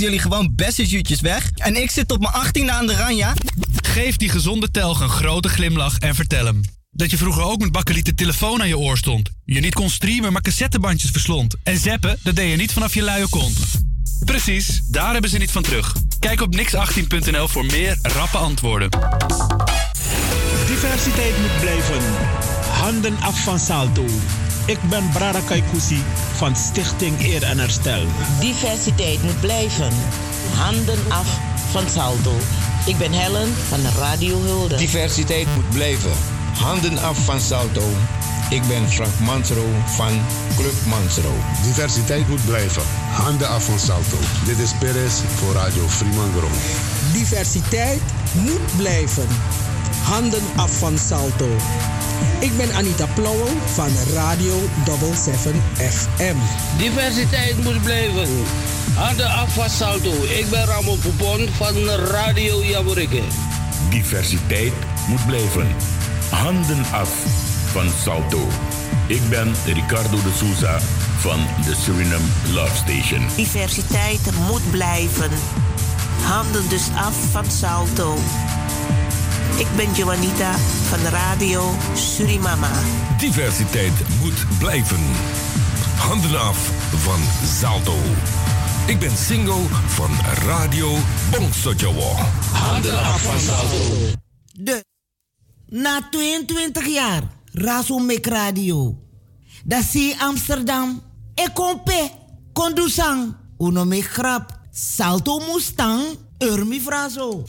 jullie gewoon bessenjuutjes weg. En ik zit op mijn 18e aan de ranja. Geef die gezonde telg een grote glimlach en vertel hem. Dat je vroeger ook met bakkeliet de telefoon aan je oor stond. Je niet kon streamen, maar cassettebandjes verslond. En zeppen, dat deed je niet vanaf je luie kont. Precies, daar hebben ze niet van terug. Kijk op nix18.nl voor meer rappe antwoorden. Diversiteit moet blijven. Handen af van Salto. Ik ben Brada Kaikousi van Stichting Eer en Herstel. Diversiteit moet blijven. Handen af van Salto. Ik ben Helen van Radio Hulde. Diversiteit moet blijven. Handen af van Salto. Ik ben Frank Mansro van Club Mansro. Diversiteit moet blijven. Handen af van Salto. Dit is Perez voor Radio Fremangrom. Diversiteit moet blijven. Handen af van Salto. Ik ben Anita Plauwel van Radio 77 FM. Diversiteit moet blijven. Handen af van Salto. Ik ben Ramon Poupon van Radio Jaburike. Diversiteit moet blijven. Handen af van Salto. Ik ben Ricardo de Souza van de Suriname Love Station. Diversiteit moet blijven. Handen dus af van Salto. Ik ben Joanita van Radio Surimama. Diversiteit moet blijven. Handen af van Salto. Ik ben single van Radio Bongsojowo. Handen af van Salto. De, na 22 jaar, Razo Mek Radio. Dat zie Amsterdam. Ik kom pe, kondusang. Uno me grap. Salto Mustang, Urmi Frazo.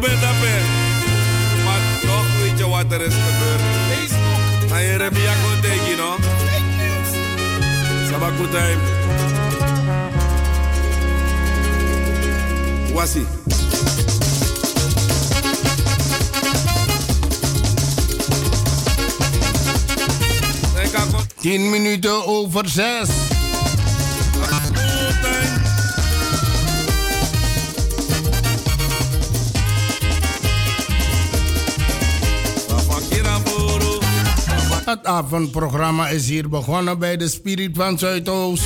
nog. Maar toch weet je wat er is gebeurd. Facebook. Hij heeft een kon tegen, no? Wasi. Tien minuten over zes. Het avondprogramma is hier begonnen bij de Spirit van Zuidoost.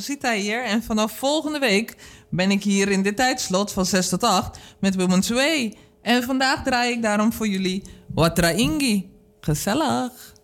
Zit Rosita hier en vanaf volgende week ben ik hier in dit tijdslot van 6 tot 8 met Women's Way. En vandaag draai ik daarom voor jullie Watraingi. Gezellig!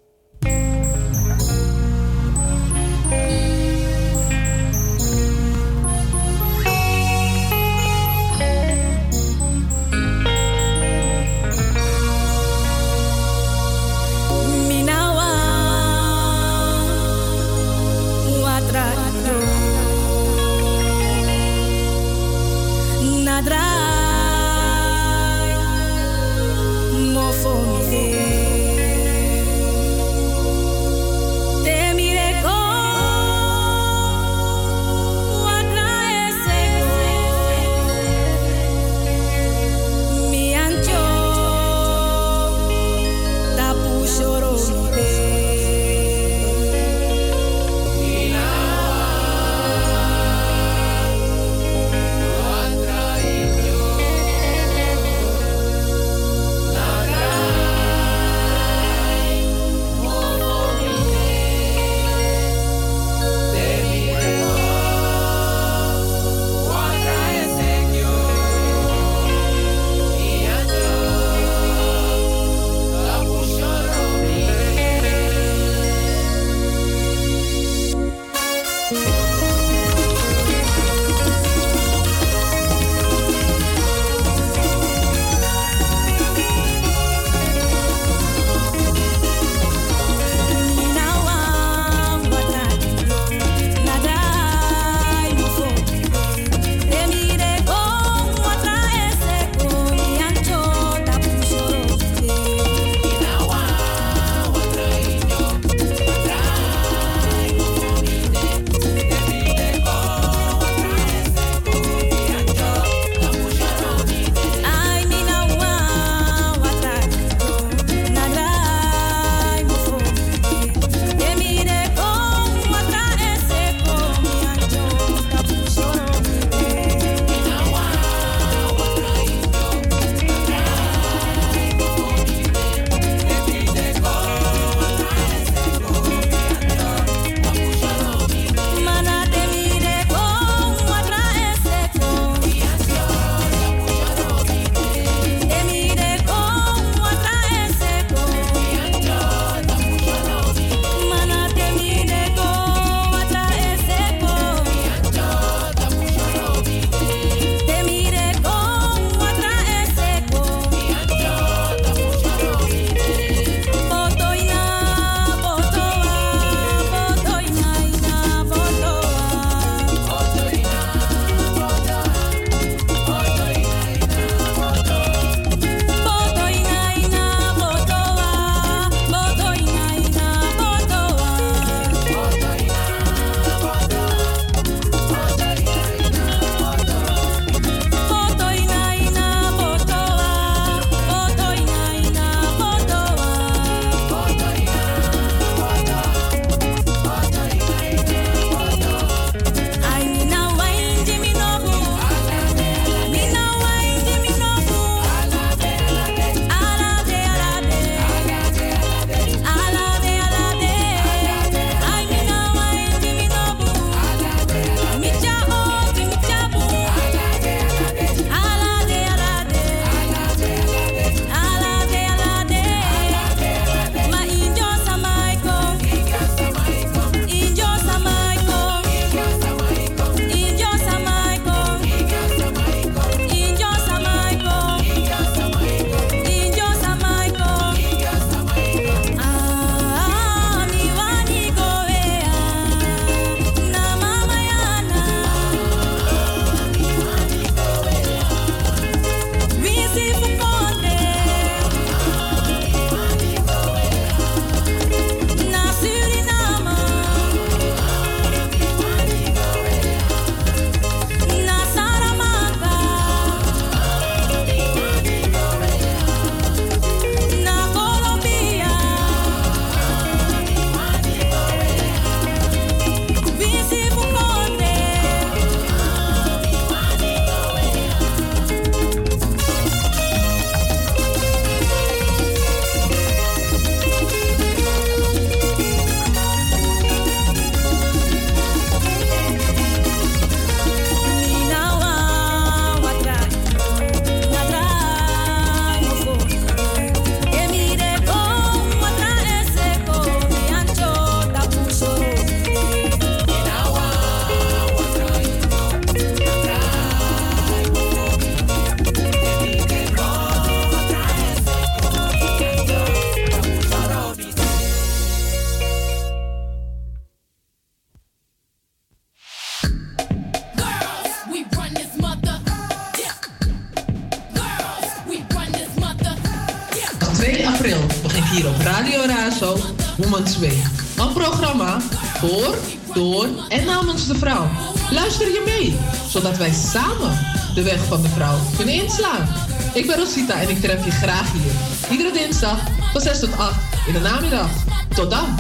Een programma voor, door en namens de vrouw. Luister je mee, zodat wij samen de weg van de vrouw kunnen inslaan. Ik ben Rosita en ik tref je graag hier. Iedere dinsdag van 6 tot 8 in de namiddag. Tot dan.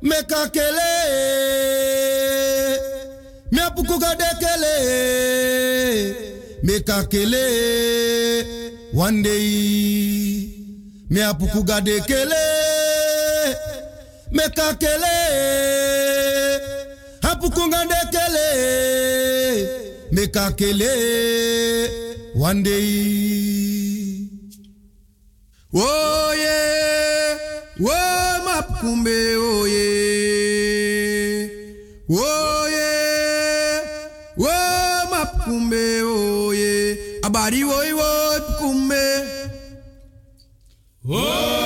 meka kele meka kele one day. Me apukuga de kele meka kele. Apukuga de kele meka kele one day. Oh yeah oh mapkumbe oh yeah oh abari wo wo kumbe oh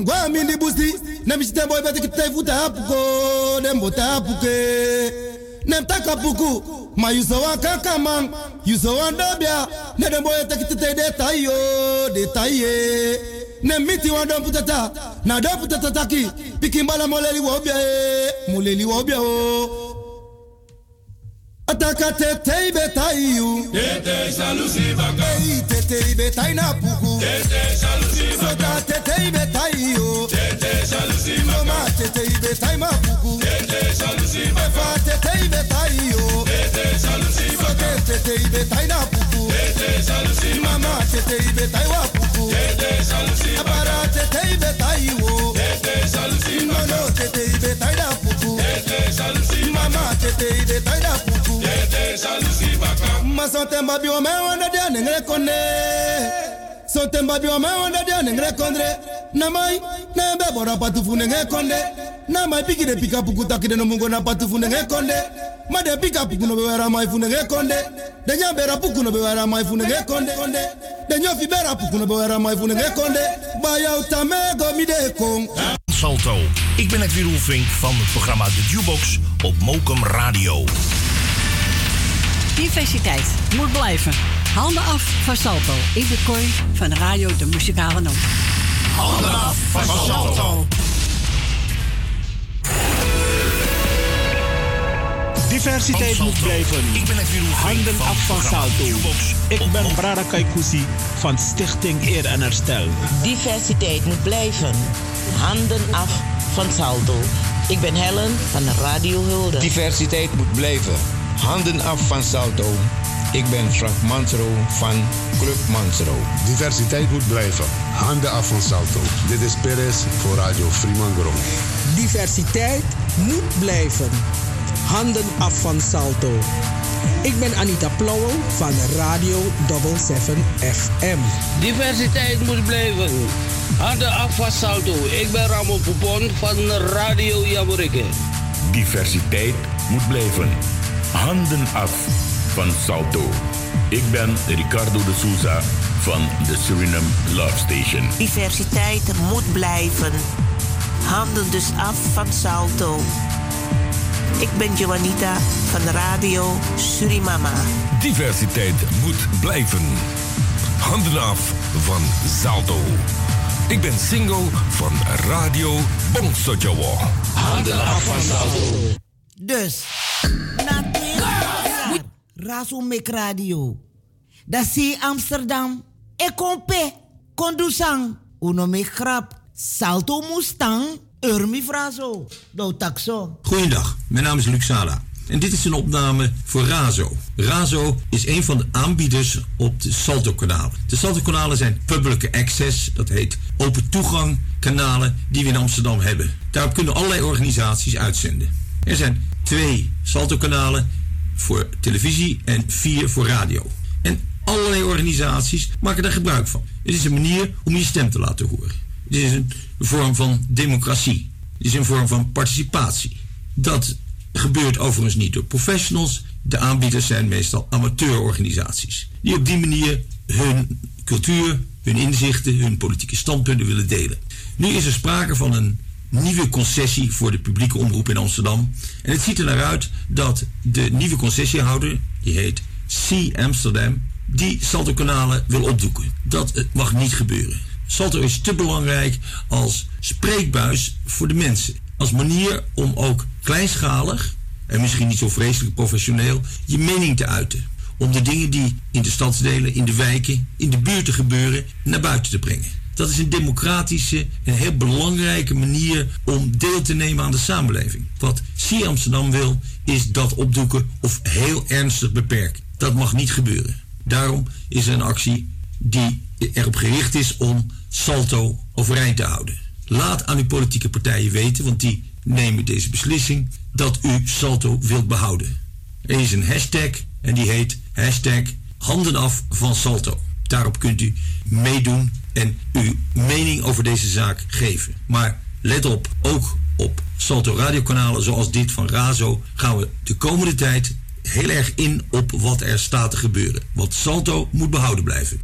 dimgwa mindi busi nemishite boy beti kitaifuta hapuko dembota hapuke. Nemtaka puku ma yuso wa kakaman yuso wa dobia ne dembo yete kitite de tayo de taye. Ne miti wa dom putata na dom putata taki pikimbala moleli wa obia e moleli wa obia o Ataka tete ibe tayu Tete shalusi baka Ei tete ibe tai na puku Tete shalusi baka Sota tete ibe tayu Tete shalusi baka Mama tete ibe tai ma puku baka Efa ibe tayu baka Masante mbabi wa me wanda dia nengre konde. Wa me wanda dia nengre kondre Na mbe bora patufu nengre konde. Na mai piki de pika puku na nengre konde. Ma de pika puku no bewera mai fu nengre konde. De nya bera puku no bewera mai fu nengre konde. De nya fi bera puku no bewera mai fu nengre konde. Ba mi de kong. Salto. Ik ben het Vink van het programma De Jukebox op Mokum Radio. Diversiteit moet blijven. Handen af van Salto. Ik ben Cor van Radio De Muzikale Noot. Handen af van Salto. Diversiteit moet blijven. Handen af van Salto. Ik ben Brada Kaikousi van Stichting Eer en Herstel. Diversiteit moet blijven. Handen af van Salto. Ik ben Helen van Radio Hulde. Diversiteit moet blijven. Handen af van Salto. Ik ben Frank Mansro van Club Mansro. Diversiteit moet blijven. Handen af van Salto. Dit is Perez voor Radio Fremangrom. Diversiteit moet blijven. Handen af van Salto. Ik ben Anita Plauwel van Radio 77 FM. Diversiteit moet blijven. Handen af van Salto. Ik ben Ramon Poupon van Radio Jaburike. Diversiteit moet blijven. Handen af van Salto. Ik ben Ricardo de Souza van de Suriname Love Station. Diversiteit moet blijven. Handen dus af van Salto. Ik ben Joanita van Radio Surimama. Diversiteit moet blijven. Handen af van Salto. Ik ben single van Radio Bongsojowo. Handen af van Salto. Dus, na twee jaar, Razo Mek Radio. Dat zie Amsterdam. Ik kom pe, kondusang. Uno me grap. Salto Mustang. Urmi Frazo. Do taxo. Goedendag, mijn naam is Luc Sala. En dit is een opname voor Razo. Razo is een van de aanbieders op de Salto-kanalen. De Salto-kanalen zijn public access, dat heet open toegang kanalen die we in Amsterdam hebben. Daarop kunnen allerlei organisaties uitzenden. Er zijn twee Salto-kanalen voor televisie en vier voor radio. En allerlei organisaties maken daar gebruik van. Het is een manier om je stem te laten horen. Het is een vorm van democratie. Het is een vorm van participatie. Dat gebeurt overigens niet door professionals. De aanbieders zijn meestal amateurorganisaties. Die op die manier hun cultuur, hun inzichten, hun politieke standpunten willen delen. Nu is er sprake van een nieuwe concessie voor de publieke omroep in Amsterdam. En het ziet er naar uit dat de nieuwe concessiehouder, die heet C Amsterdam, die Salto-kanalen wil opdoeken. Dat mag niet gebeuren. Salto is te belangrijk als spreekbuis voor de mensen. Als manier om ook kleinschalig en misschien niet zo vreselijk professioneel je mening te uiten. Om de dingen die in de stadsdelen, in de wijken, in de buurten gebeuren, naar buiten te brengen. Dat is een democratische en heel belangrijke manier om deel te nemen aan de samenleving. Wat C Amsterdam wil, is dat opdoeken of heel ernstig beperken. Dat mag niet gebeuren. Daarom is er een actie die erop gericht is om Salto overeind te houden. Laat aan uw politieke partijen weten, want die nemen deze beslissing, dat u Salto wilt behouden. Er is een hashtag en die heet hashtag handen af van Salto. Daarop kunt u meedoen en uw mening over deze zaak geven. Maar let op, ook op Salto radiokanalen zoals dit van Razo gaan we de komende tijd heel erg in op wat er staat te gebeuren. Want Salto moet behouden blijven.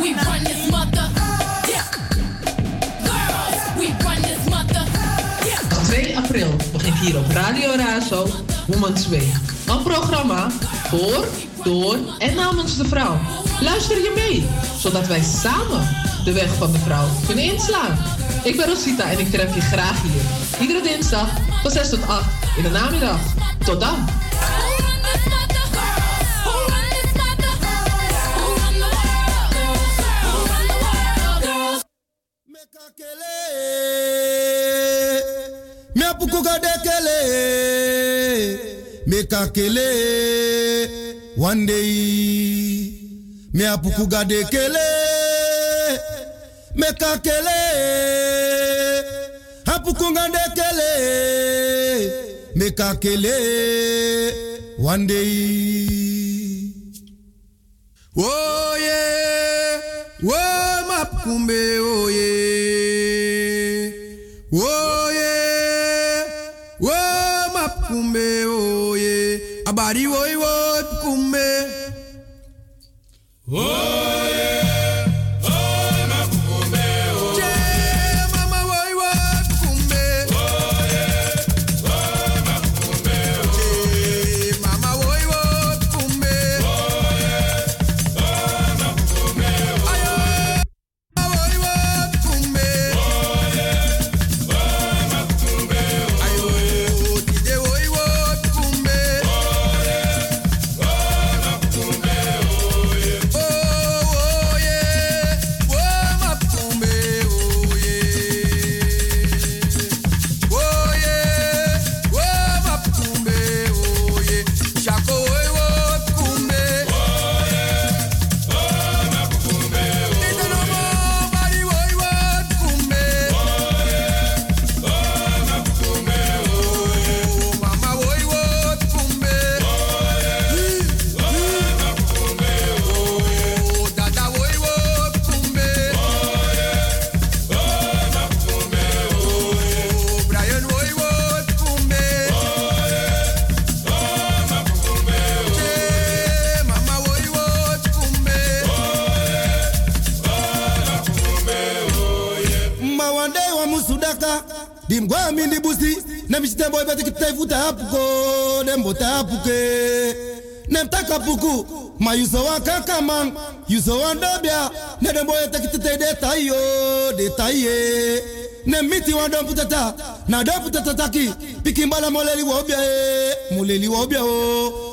We run this mother. Yeah. Girls, we run this mother. Yeah. 2 april begint hier op Radio Razo Women's Week. Een programma voor, door en namens de vrouw. Luister je mee, zodat wij samen de weg van de vrouw kunnen inslaan. Ik ben Rosita en ik tref je graag hier. Iedere dinsdag van 6 tot 8 in de namiddag. Tot dan. Me apukuga dekele, me kakele, one day. Me apukuga dekele, me kakele, apukuga dekele, me kakele, one day. Oh yeah, oh mapkumbe, oh yeah, oh yeah, oh mapkumbe, oh yeah, abari woi kumbe. Oh Nem shite boy beti kite futa hapuko. Dem bote hapuke. Nem taka puku. Ma you so wan kaka man. You so wan dobia. Ne dem boy teki de tayo. De taye. Nem miti wan don putata. Na don putata taki. Piki mbala moleli wobia e. Moleli wobia o.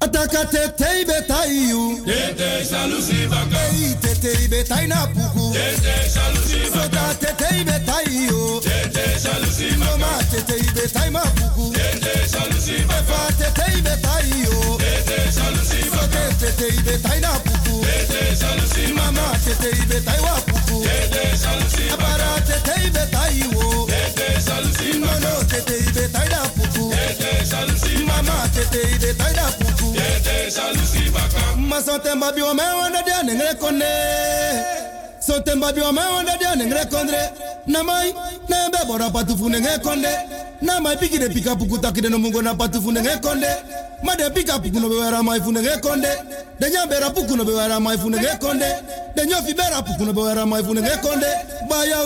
Ataka tete ibe tayo. Tete shalusi baka. Ei tete ibe tay na puku. Tete shalusi baka. Sota tete ibe tayo. Tete shalusi baka. Mama tete ibe tay ma puku. Tete shalusi baka. Efa tete ibe tayo. Tete shalusi baka. Sote tete ibe tay na puku. Tete shalusi baka. Mama tete ibe tay wa puku. Tete shalusi baka. Abara tete ibe tayo. Tete shalusi baka. Nono tete ibe tay na puku. Tete shalusi baka. Mama tete ibe tay na puku. Tete shalusi baka. Ma sote mbabi wa me wanda dia nengre kone. Sote mbabi wa me wanda dia nengre kondre. Na mai na be bora patufu nengre konde. Na mai piki de pika puku taki de no mungo na patufu nengre konde. Ma de pika puku no be wera mai fu nengre konde. De nya bera puku no be wera mai fu nengre konde. De nya fi bera puku no be wera mai fu nengre konde.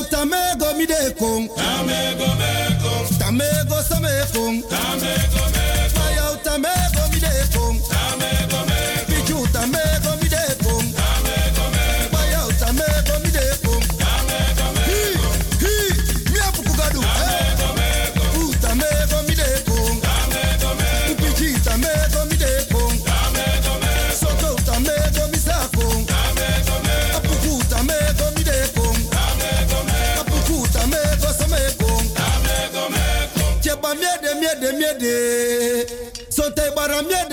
Utamego mi de kong. Tamego me kong. Tamego same kong. Tamego me kong. Ba ya utamego mi de kong.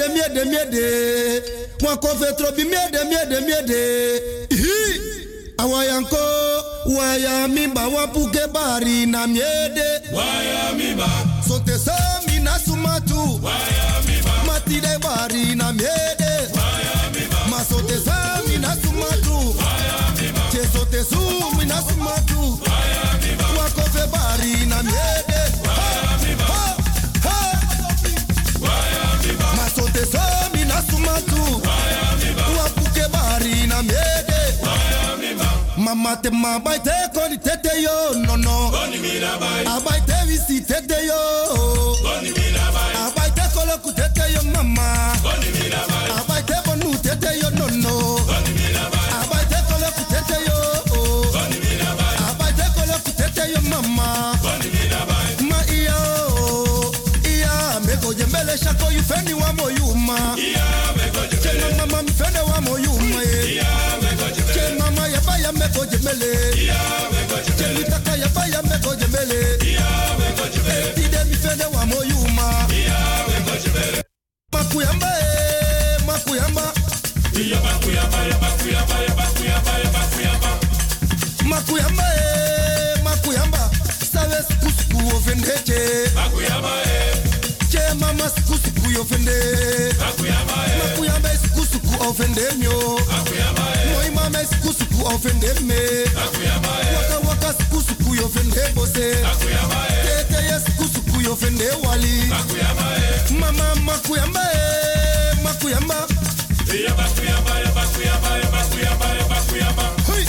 Miede miede miede. Mwakofe trobi miede miede miede. Hi! Awayanko, waya mimba wapuke bari na miede. Waya mimba. Sote sami na sumatu. Waya mimba. Matide bari na miede. Waya mimba. Masote sami na sumatu. Che sote sumi na sumatu. Waya mimba. Wakofe bari na miede. Mimba. Na mimba. Mama te ma baite koni tete yo no no. Boni mina bai. Abaite visi tete yo. Boni mina bai. Abaite koloku tete yo mama. Boni mina bai. Abaite bonu tete yo no no. Boni mina bai. Abaite koloku tete yo. Boni mina bai. Abaite koloku tete yo mama. Boni mina bai. Ma iya o. Iya meko jembele shako you fendi wa moyuma. Iya mi wa moyuma ye. Jemele. Che mama ya ba ya meko jembele. Iya meko Che jemele. litaka ya ba ya. Iya meko jemele. Tide mi fende wa meko jemele. Makuyamba eh, makuyamba. Makuyamba eh, makuyamba. Sabes kusku ofendeche. Bakuyaba, eh. Che mama kusku ofende. Bakuyaba, eh. Makuyamba kusku ofende myo. Bakuyaba, eh. Moi mama kusku ofende me. Waka waka kusku ofende bose. Tete yes kusku ofende wali. Mama makuyamba eh, makuyamba. Iya bakuyaba, ya bakuyaba, ya bakuyaba, ya bakuyaba. Hui.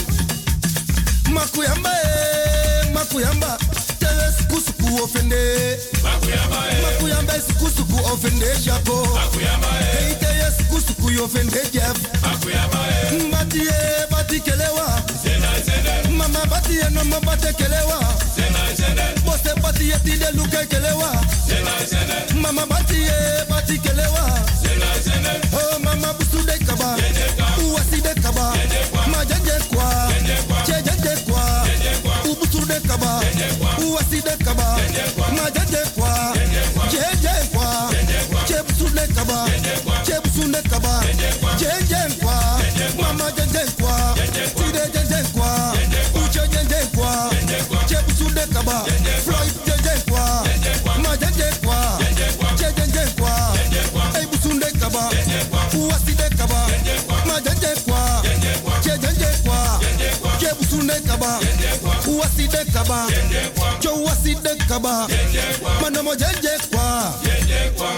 Makuyamba eh, makuyamba. Tewe sukusuku ofende. Bakuyaba, eh. Makuyamba sukusuku ofende shako. Bakuyaba, eh. Hey tewe sukusuku ofende jeff. Bakuyaba, eh. Mbatiye bati kelewa. Mama batiye no mabate kelewa. Zena, zena. Bose batiye tide luke kelewa. Mama bati kelewa. Zena, zena. Oh mama busu de kaba. Uwasi de kaba. Majenje kwa. Chejenje kwa. Ubusu de kaba. Uwasi de kaba. Majenje kwa. Chebusu de kaba. Chejenje kwa. Mama jenje kwa. Tide jenje Chebusu de kaba. Uwasi de kaba. Cho uwasi de kaba. Manamo jenje kwa.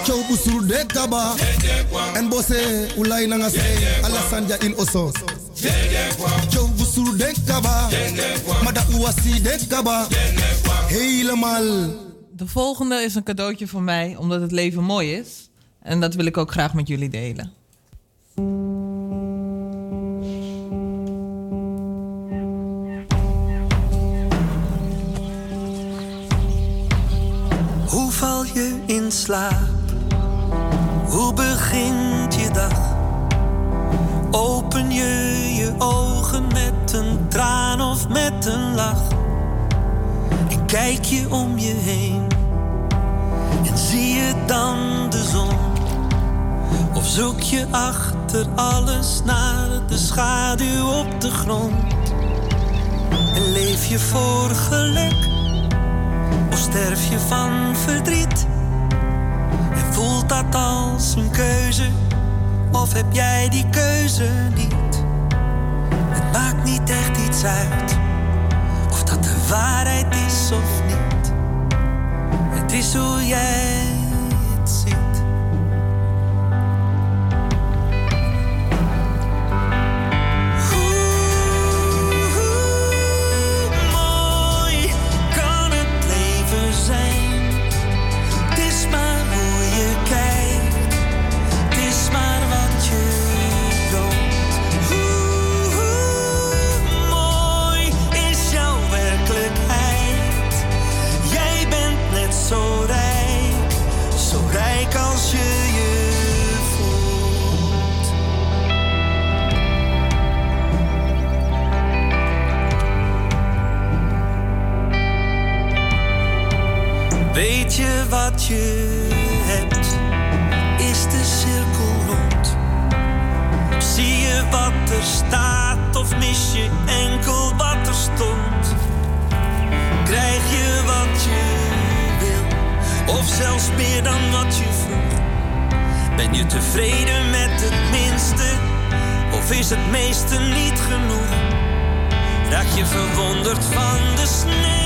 Cho busuru de kaba. En bose ulai nanga se. Alasanja in oso. Cho busuru de kaba. Mada uwa Oasi de kaba. Helemaal. De volgende is een cadeautje van mij, omdat het leven mooi is. En dat wil ik ook graag met jullie delen. Slaap? Hoe begint je dag? Open je je ogen met een traan of met een lach? En kijk je om je heen en zie je dan de zon? Of zoek je achter alles naar de schaduw op de grond? En leef je voor geluk? Of sterf je van verdriet? En voelt dat als een keuze? Of heb jij die keuze niet? Het maakt niet echt iets uit of dat de waarheid is of niet. Het is hoe jij wat je hebt? Is de cirkel rond? Zie je wat er staat of mis je enkel wat er stond? Krijg je wat je wil, of zelfs meer dan wat je vroeg? Ben je tevreden met het minste, of is het meeste niet genoeg? Raak je verwonderd van de sneeuw,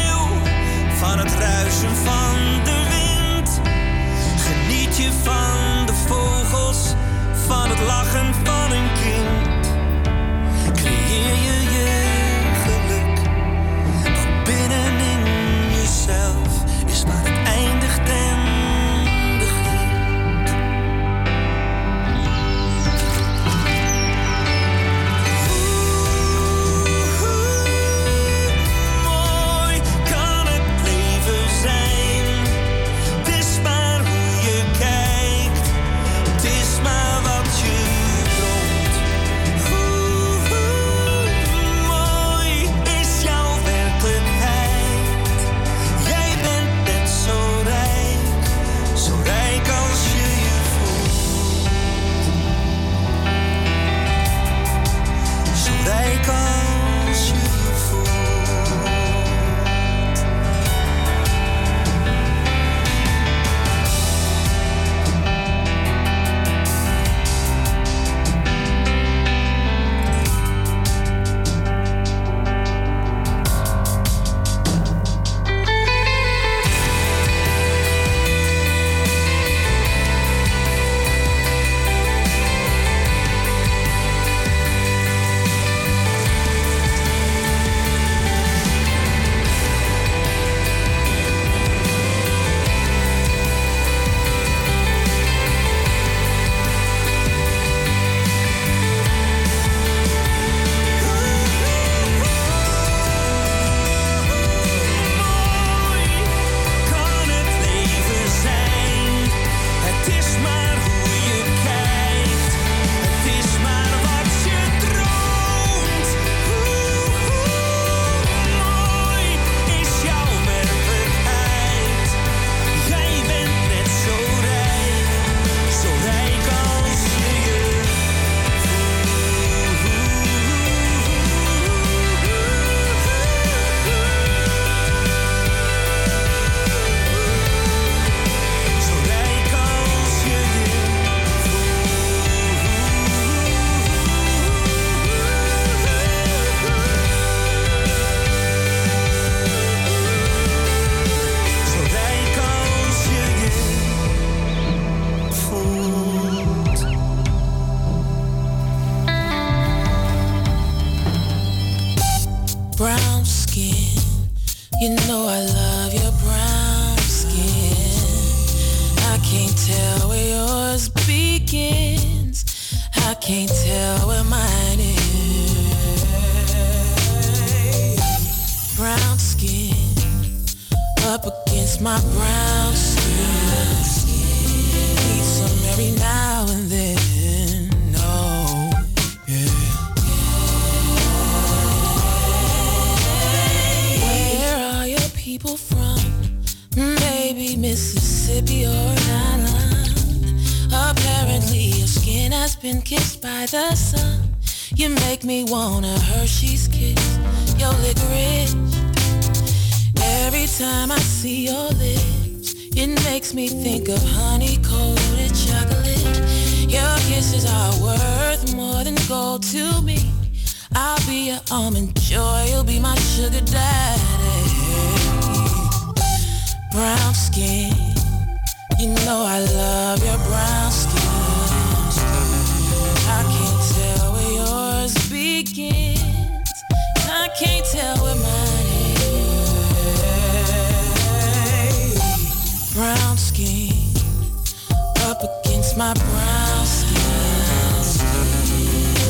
makes me think of honey coated chocolate. Your kisses are worth more than gold to me. I'll be your almond joy, you'll be my sugar daddy. Brown skin, you know I love your brown skin. My brown skin.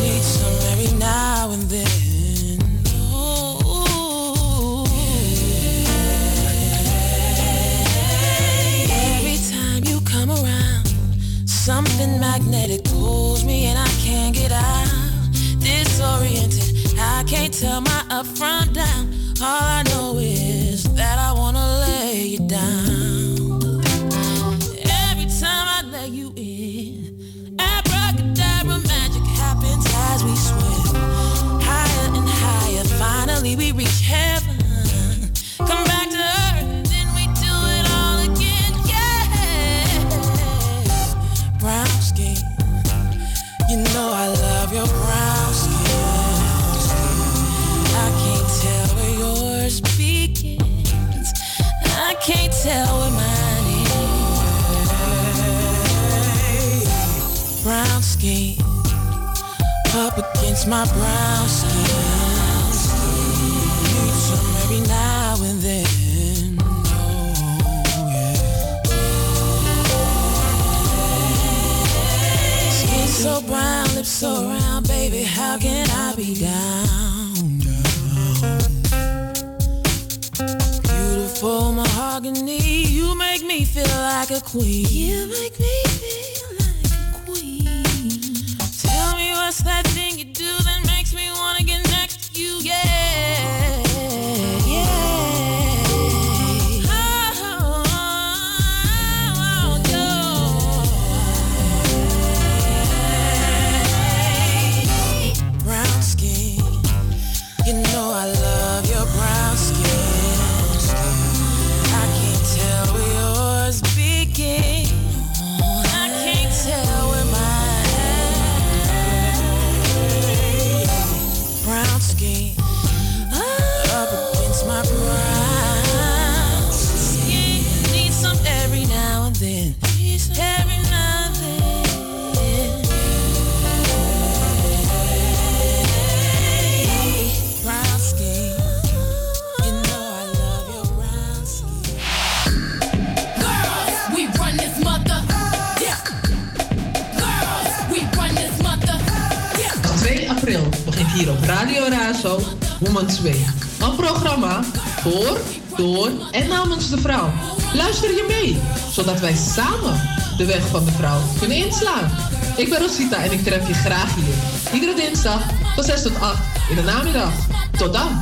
Need some every now and then. Ooh. Every time you come around, something magnetic pulls me and I can't get out. Disoriented, I can't tell my up from down. All I know is that I wanna lay you down. As we swim higher and higher. Finally, we reach heaven. Against my brown skin. Some every now and then. Oh, skin so brown, lips so round, baby. How can I be down? Beautiful mahogany, you make me feel like a queen. You make me Tell me what's that thing you do Razo Women's Week. Een programma voor, door en namens de vrouw. Luister je mee, zodat wij samen de weg van de vrouw kunnen inslaan. Ik ben Rosita en ik tref je graag hier. Iedere dinsdag van 6 tot 8 in de namiddag. Tot dan.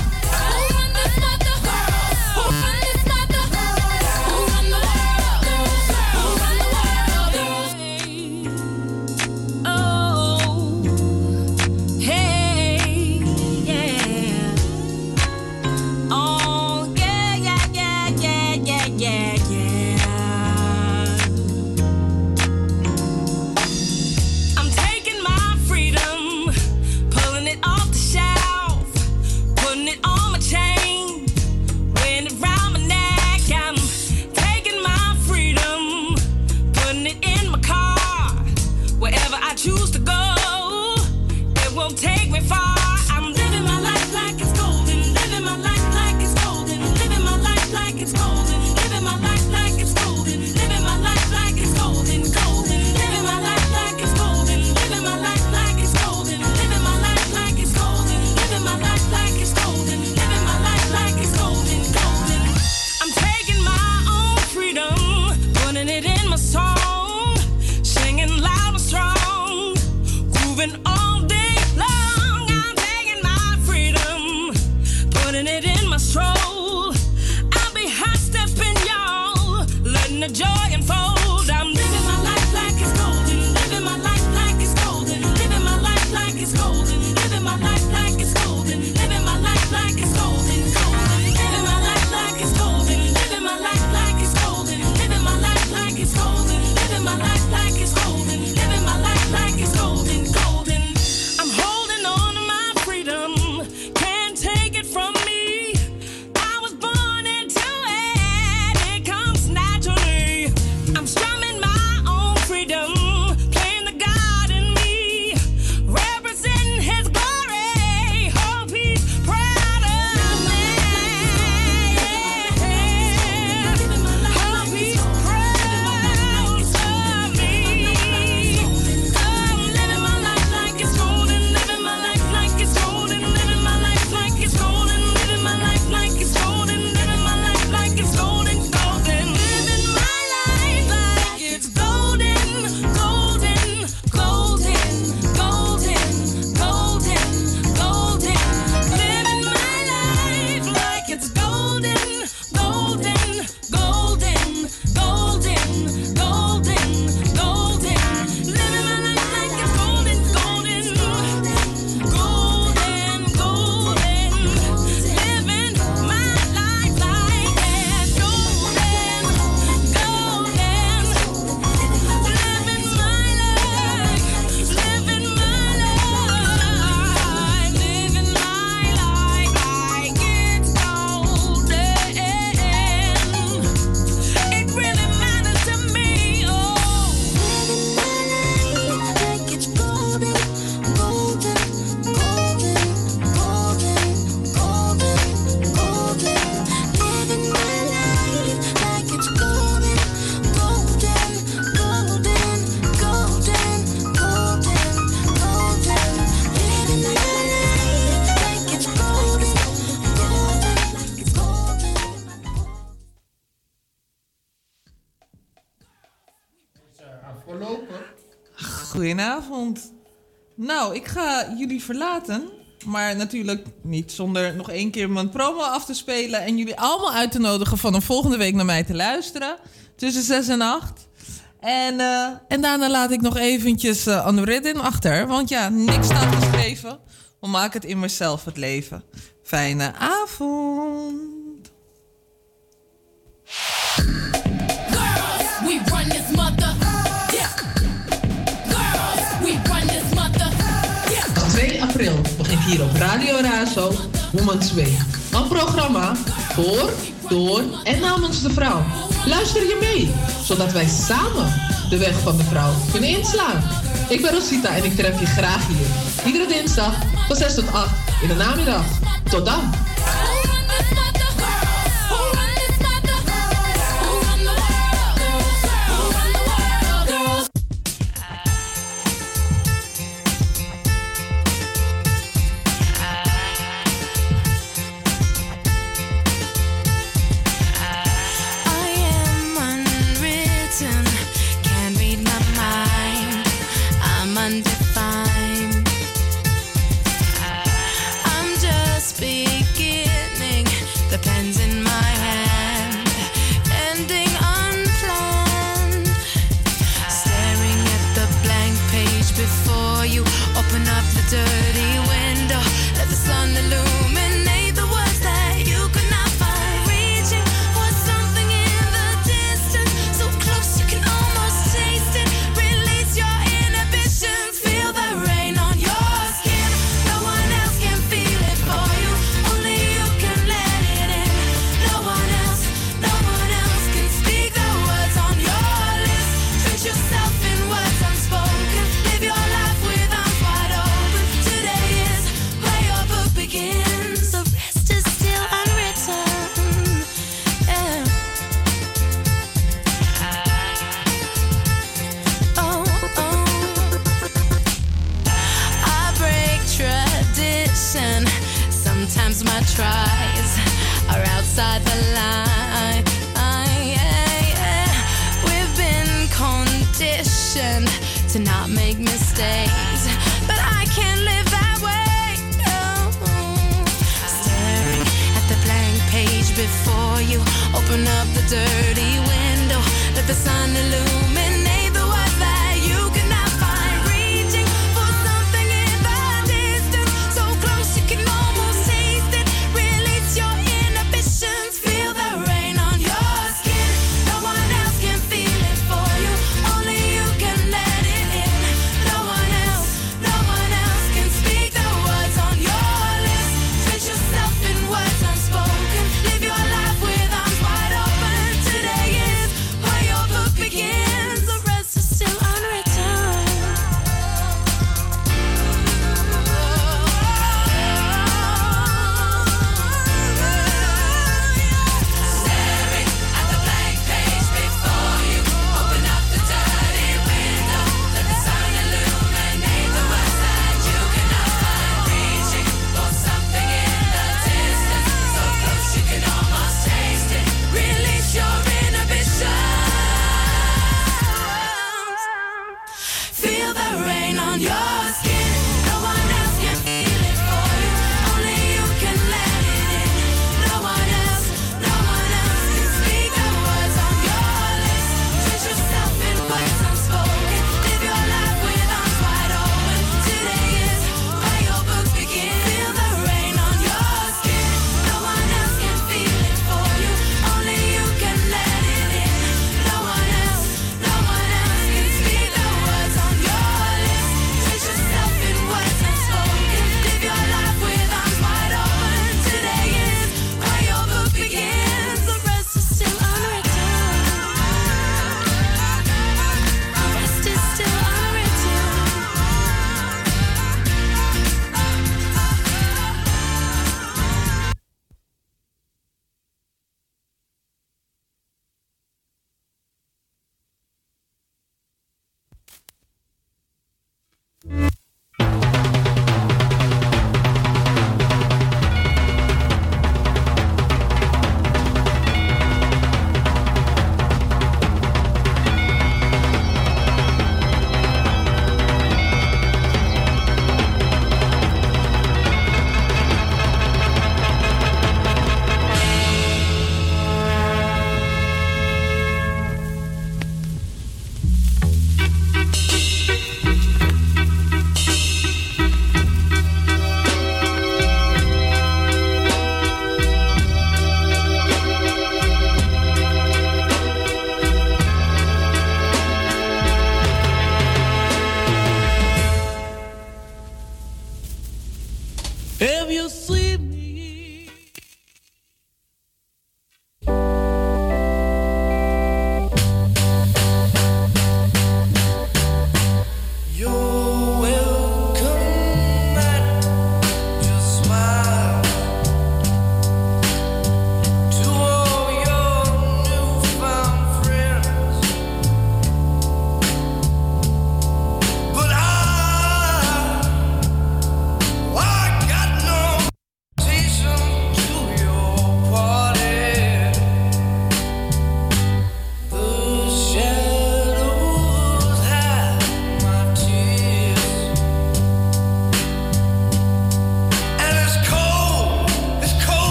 Nou, ik ga jullie verlaten. Maar natuurlijk niet zonder nog één keer mijn promo af te spelen. En jullie allemaal uit te nodigen van een volgende week naar mij te luisteren. Tussen 6 en 8. En, eh, en daarna laat ik nog eventjes uh, Riddin achter. Want ja, niks staat geschreven. We maken het in mezelf het leven. Fijne avond. hier op Radio Razo Women's Week. Een programma voor, door en namens de vrouw. Luister je mee, zodat wij samen de weg van de vrouw kunnen inslaan. Ik ben Rosita en ik tref je graag hier. Iedere dinsdag van 6 tot 8 in de namiddag. Tot dan!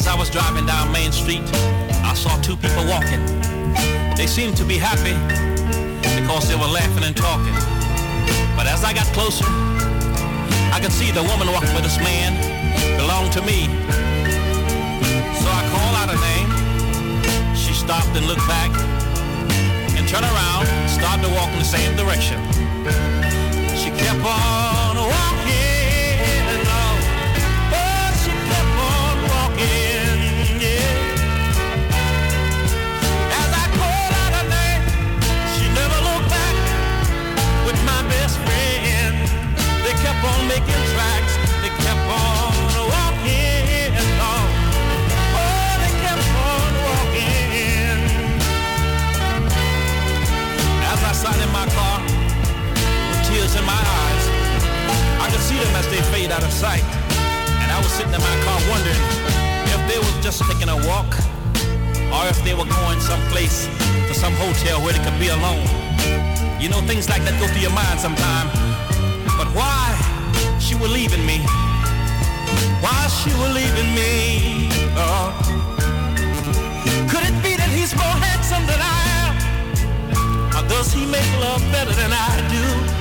As I was driving down Main Street, I saw two people walking. They seemed to be happy because they were laughing and talking. But as I got closer, I could see the woman walking with this man belonged to me. So I called out her name. She stopped and looked back and turned around, started to walk in the same direction. She kept on walking, out of sight. And I was sitting in my car wondering if they was just taking a walk or if they were going someplace to some hotel where they could be alone. You know, things like that go through your mind sometime. But why she was leaving me? Why she was leaving me? Oh. Could it be that he's more handsome than I am? Or does he make love better than I do?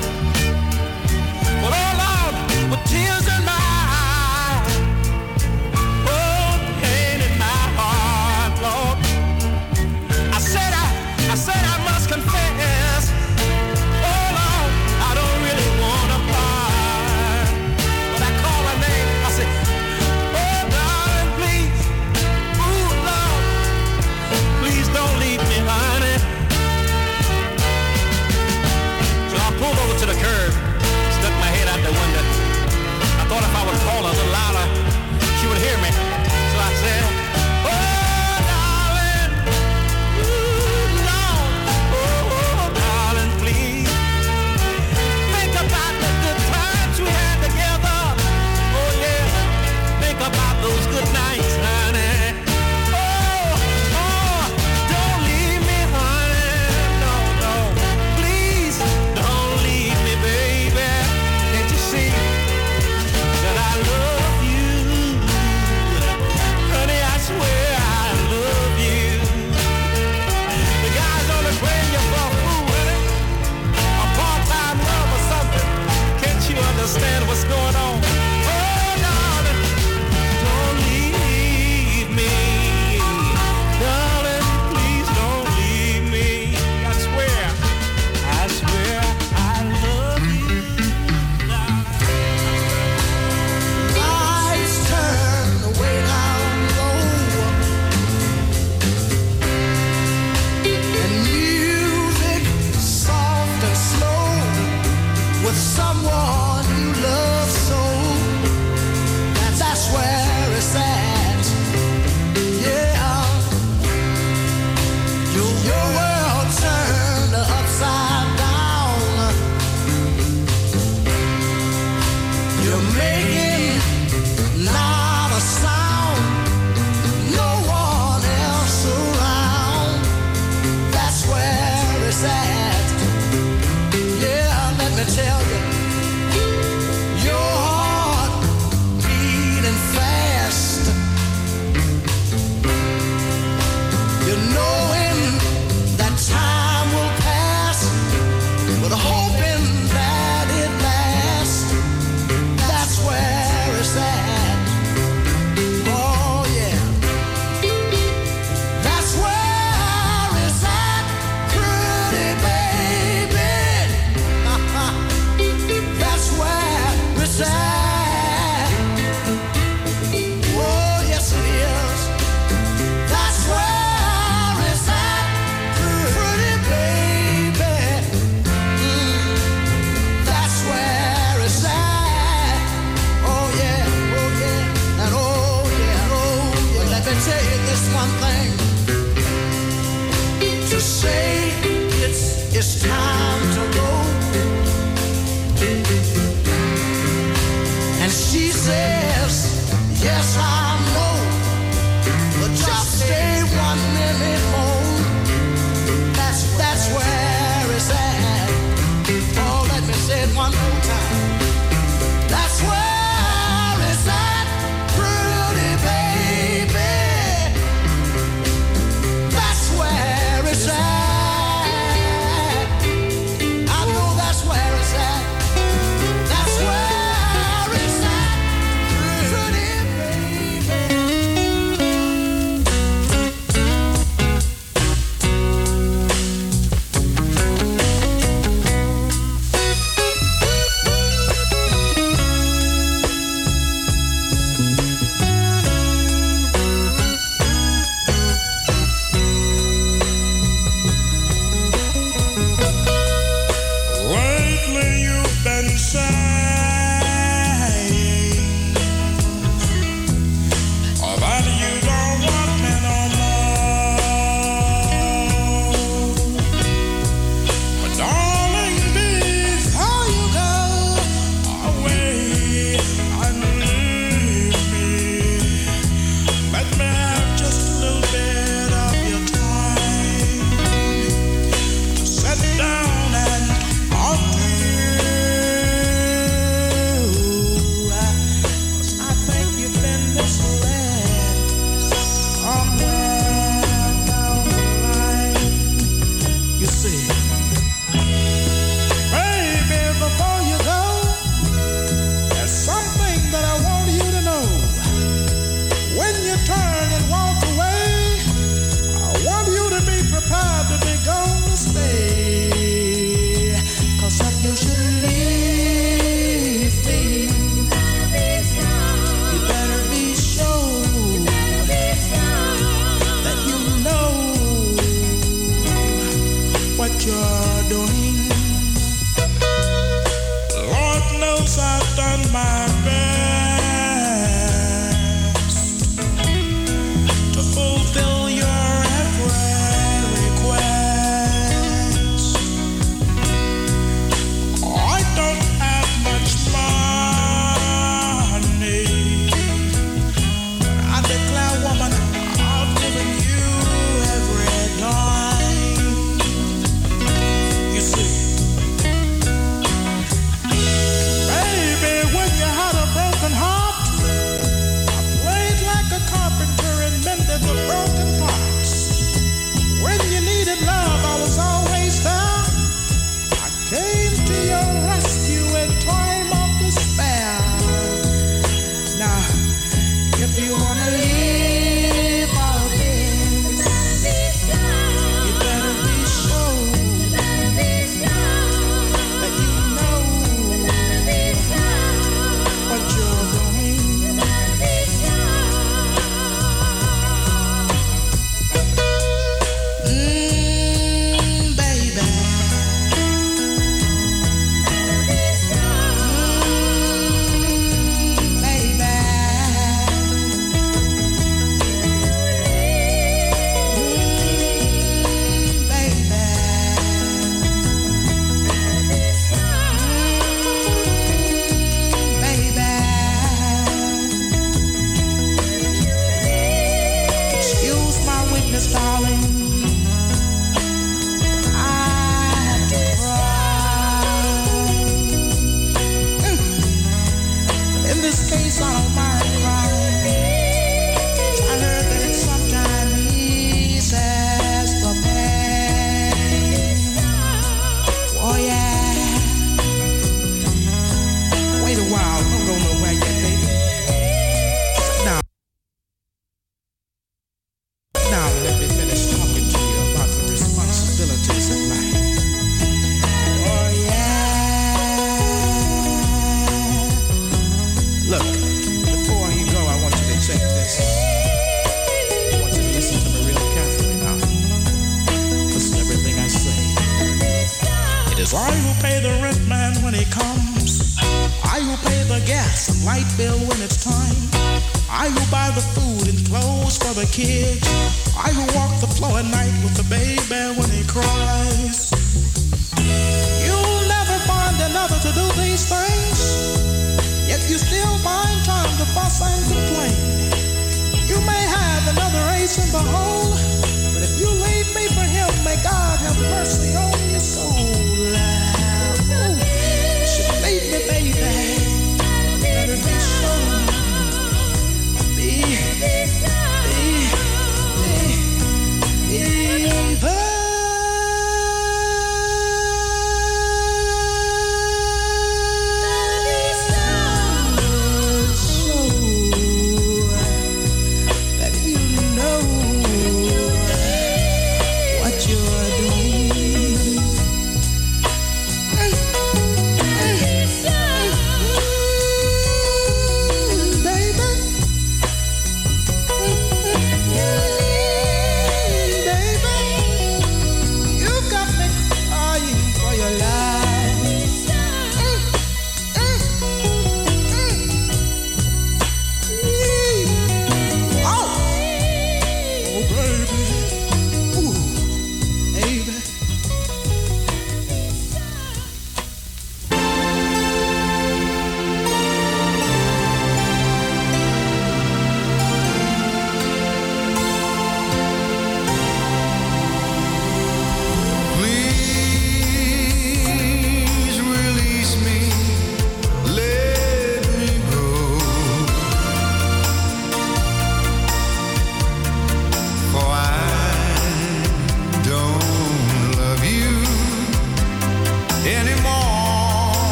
Me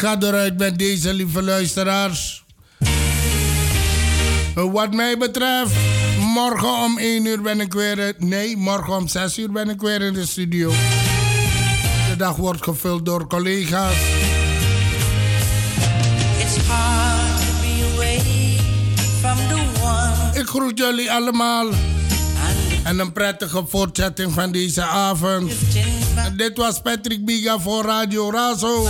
ga eruit met deze lieve luisteraars. Wat mij betreft, morgen om 1 uur ben ik weer. Nee, morgen om 6 uur ben ik weer in de studio. De dag wordt gevuld door collega's. It's hard to be away from the one. Ik groet jullie allemaal. En een prettige voortzetting van deze avond. Dit was Patrick Biga voor Radio Razo.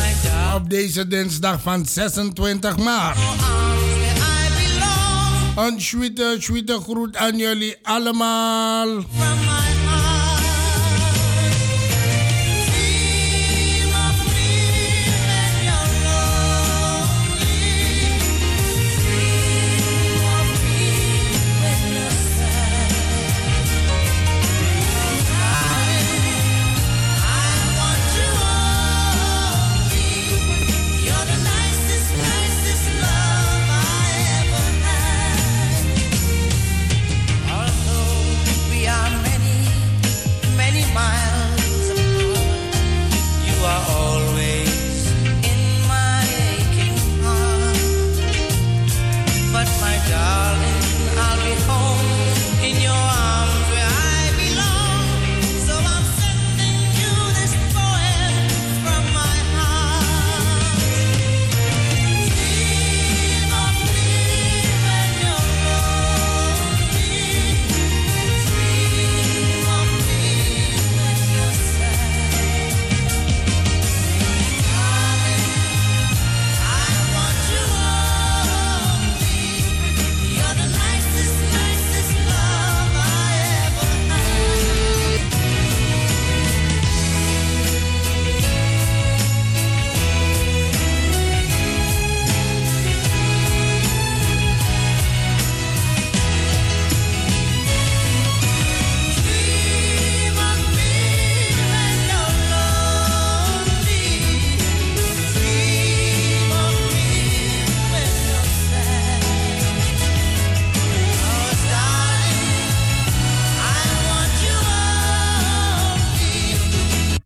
Op deze dinsdag van 26 maart. Een sweete, sweete groet aan jullie allemaal.